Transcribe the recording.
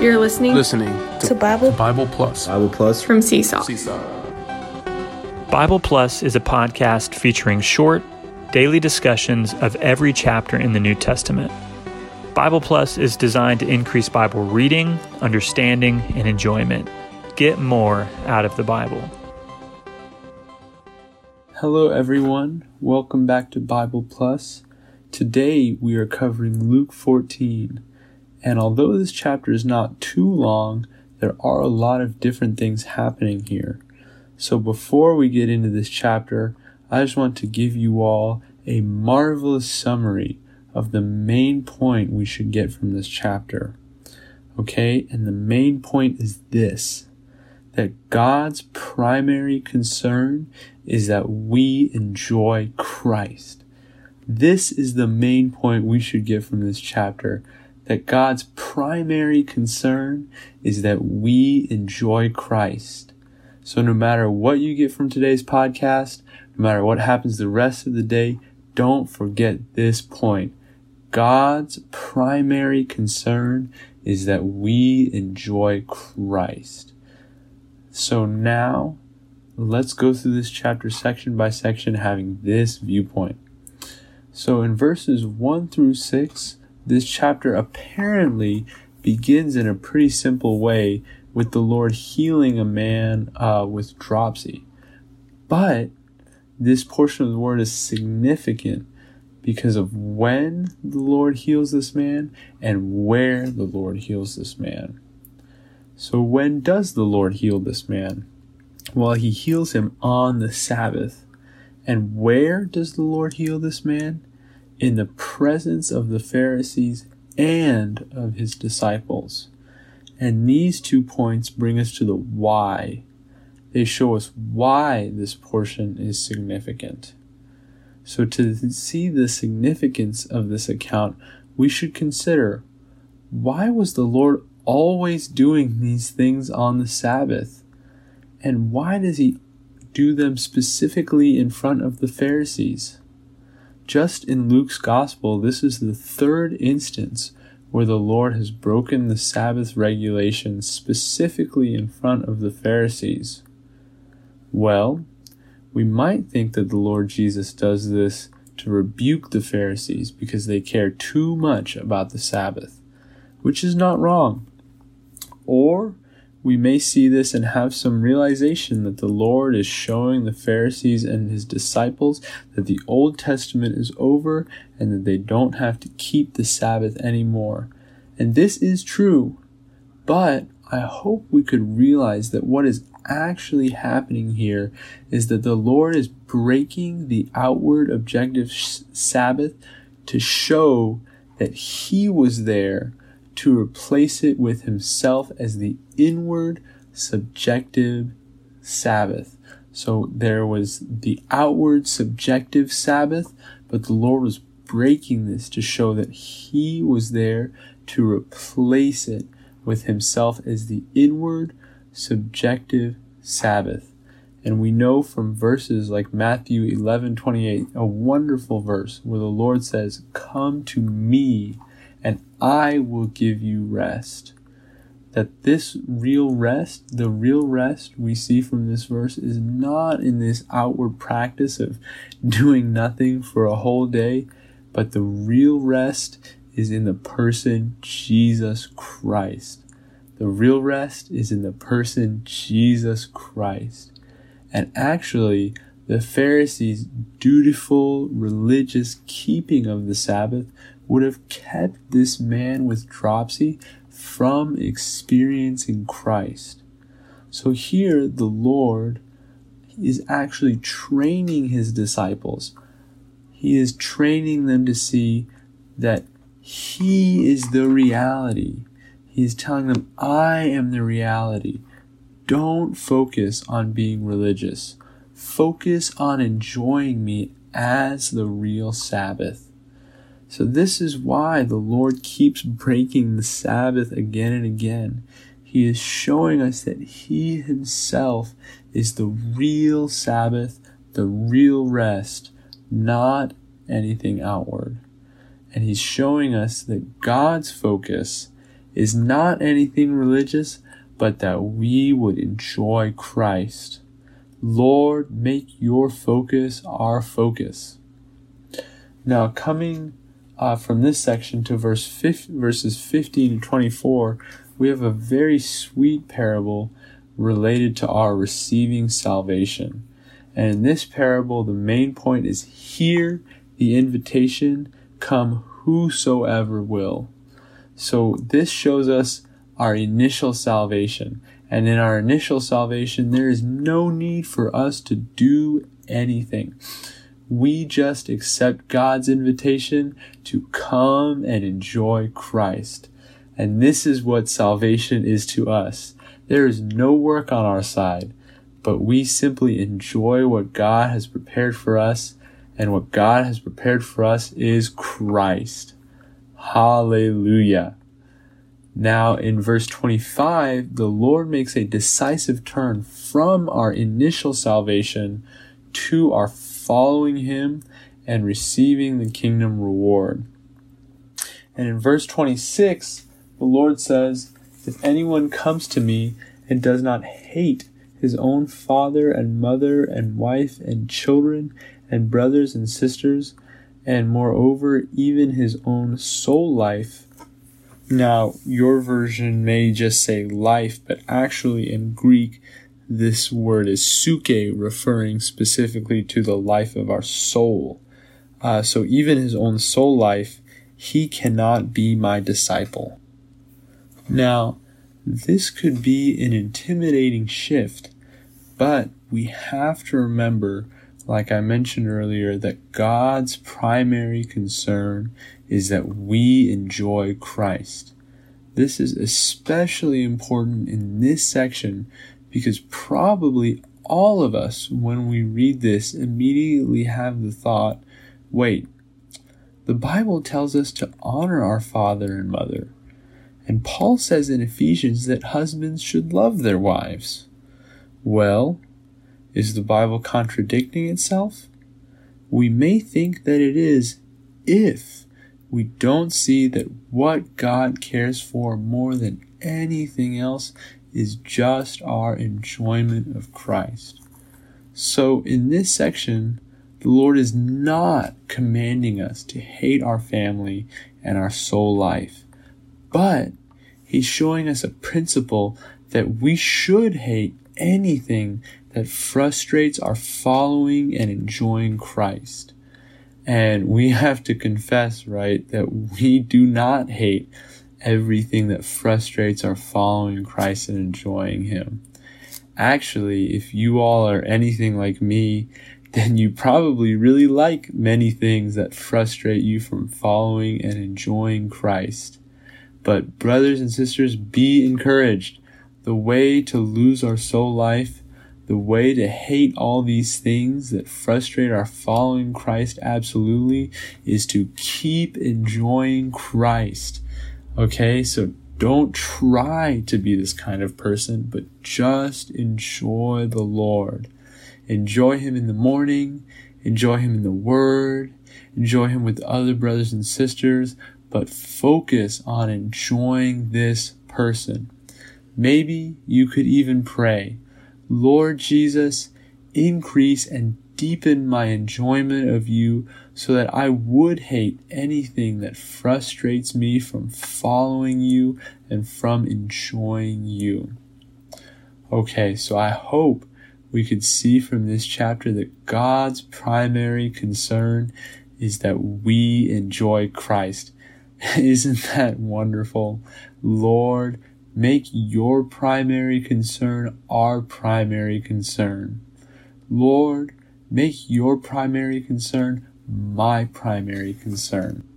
You're listening, listening to, to Bible Bible Plus. Bible Plus from Seesaw. Seesaw. Bible Plus is a podcast featuring short, daily discussions of every chapter in the New Testament. Bible Plus is designed to increase Bible reading, understanding, and enjoyment. Get more out of the Bible. Hello, everyone. Welcome back to Bible Plus. Today we are covering Luke 14. And although this chapter is not too long, there are a lot of different things happening here. So before we get into this chapter, I just want to give you all a marvelous summary of the main point we should get from this chapter. Okay, and the main point is this that God's primary concern is that we enjoy Christ. This is the main point we should get from this chapter that God's primary concern is that we enjoy Christ. So no matter what you get from today's podcast, no matter what happens the rest of the day, don't forget this point. God's primary concern is that we enjoy Christ. So now, let's go through this chapter section by section having this viewpoint. So in verses 1 through 6, this chapter apparently begins in a pretty simple way with the Lord healing a man uh, with dropsy. But this portion of the word is significant because of when the Lord heals this man and where the Lord heals this man. So, when does the Lord heal this man? Well, he heals him on the Sabbath. And where does the Lord heal this man? In the presence of the Pharisees and of his disciples. And these two points bring us to the why. They show us why this portion is significant. So, to see the significance of this account, we should consider why was the Lord always doing these things on the Sabbath? And why does he do them specifically in front of the Pharisees? Just in Luke's Gospel, this is the third instance where the Lord has broken the Sabbath regulations specifically in front of the Pharisees. Well, we might think that the Lord Jesus does this to rebuke the Pharisees because they care too much about the Sabbath, which is not wrong. Or we may see this and have some realization that the Lord is showing the Pharisees and his disciples that the Old Testament is over and that they don't have to keep the Sabbath anymore. And this is true, but I hope we could realize that what is actually happening here is that the Lord is breaking the outward objective Sabbath to show that He was there to replace it with himself as the inward subjective Sabbath. So there was the outward subjective Sabbath, but the Lord was breaking this to show that he was there to replace it with himself as the inward subjective Sabbath. And we know from verses like Matthew 11 28, a wonderful verse where the Lord says, Come to me I will give you rest. That this real rest, the real rest we see from this verse, is not in this outward practice of doing nothing for a whole day, but the real rest is in the person Jesus Christ. The real rest is in the person Jesus Christ. And actually, the Pharisees' dutiful religious keeping of the Sabbath would have kept this man with dropsy from experiencing Christ. So here the Lord is actually training his disciples. He is training them to see that he is the reality. He is telling them, I am the reality. Don't focus on being religious. Focus on enjoying me as the real Sabbath. So, this is why the Lord keeps breaking the Sabbath again and again. He is showing us that He Himself is the real Sabbath, the real rest, not anything outward. And He's showing us that God's focus is not anything religious, but that we would enjoy Christ. Lord, make your focus our focus. Now, coming uh, from this section to verse 5, verses 15 to 24, we have a very sweet parable related to our receiving salvation. And in this parable, the main point is hear the invitation, come whosoever will. So this shows us our initial salvation. And in our initial salvation, there is no need for us to do anything. We just accept God's invitation to come and enjoy Christ. And this is what salvation is to us. There is no work on our side, but we simply enjoy what God has prepared for us, and what God has prepared for us is Christ. Hallelujah. Now, in verse 25, the Lord makes a decisive turn from our initial salvation to our following Him and receiving the kingdom reward. And in verse 26, the Lord says, If anyone comes to me and does not hate his own father and mother and wife and children and brothers and sisters, and moreover, even his own soul life, now, your version may just say life, but actually in Greek, this word is psuche, referring specifically to the life of our soul. Uh, so even his own soul life, he cannot be my disciple. Now, this could be an intimidating shift, but we have to remember, like I mentioned earlier, that God's primary concern is that we enjoy Christ. This is especially important in this section because probably all of us, when we read this, immediately have the thought wait, the Bible tells us to honor our father and mother. And Paul says in Ephesians that husbands should love their wives. Well, is the Bible contradicting itself? We may think that it is if we don't see that what God cares for more than anything else is just our enjoyment of Christ. So, in this section, the Lord is not commanding us to hate our family and our soul life, but He's showing us a principle that we should hate anything that frustrates our following and enjoying Christ. And we have to confess, right, that we do not hate everything that frustrates our following Christ and enjoying Him. Actually, if you all are anything like me, then you probably really like many things that frustrate you from following and enjoying Christ. But, brothers and sisters, be encouraged. The way to lose our soul life the way to hate all these things that frustrate our following Christ absolutely is to keep enjoying Christ. Okay, so don't try to be this kind of person, but just enjoy the Lord. Enjoy Him in the morning, enjoy Him in the Word, enjoy Him with other brothers and sisters, but focus on enjoying this person. Maybe you could even pray, Lord Jesus, increase and deepen my enjoyment of you so that I would hate anything that frustrates me from following you and from enjoying you. Okay, so I hope we could see from this chapter that God's primary concern is that we enjoy Christ. Isn't that wonderful? Lord, Make your primary concern our primary concern. Lord, make your primary concern my primary concern.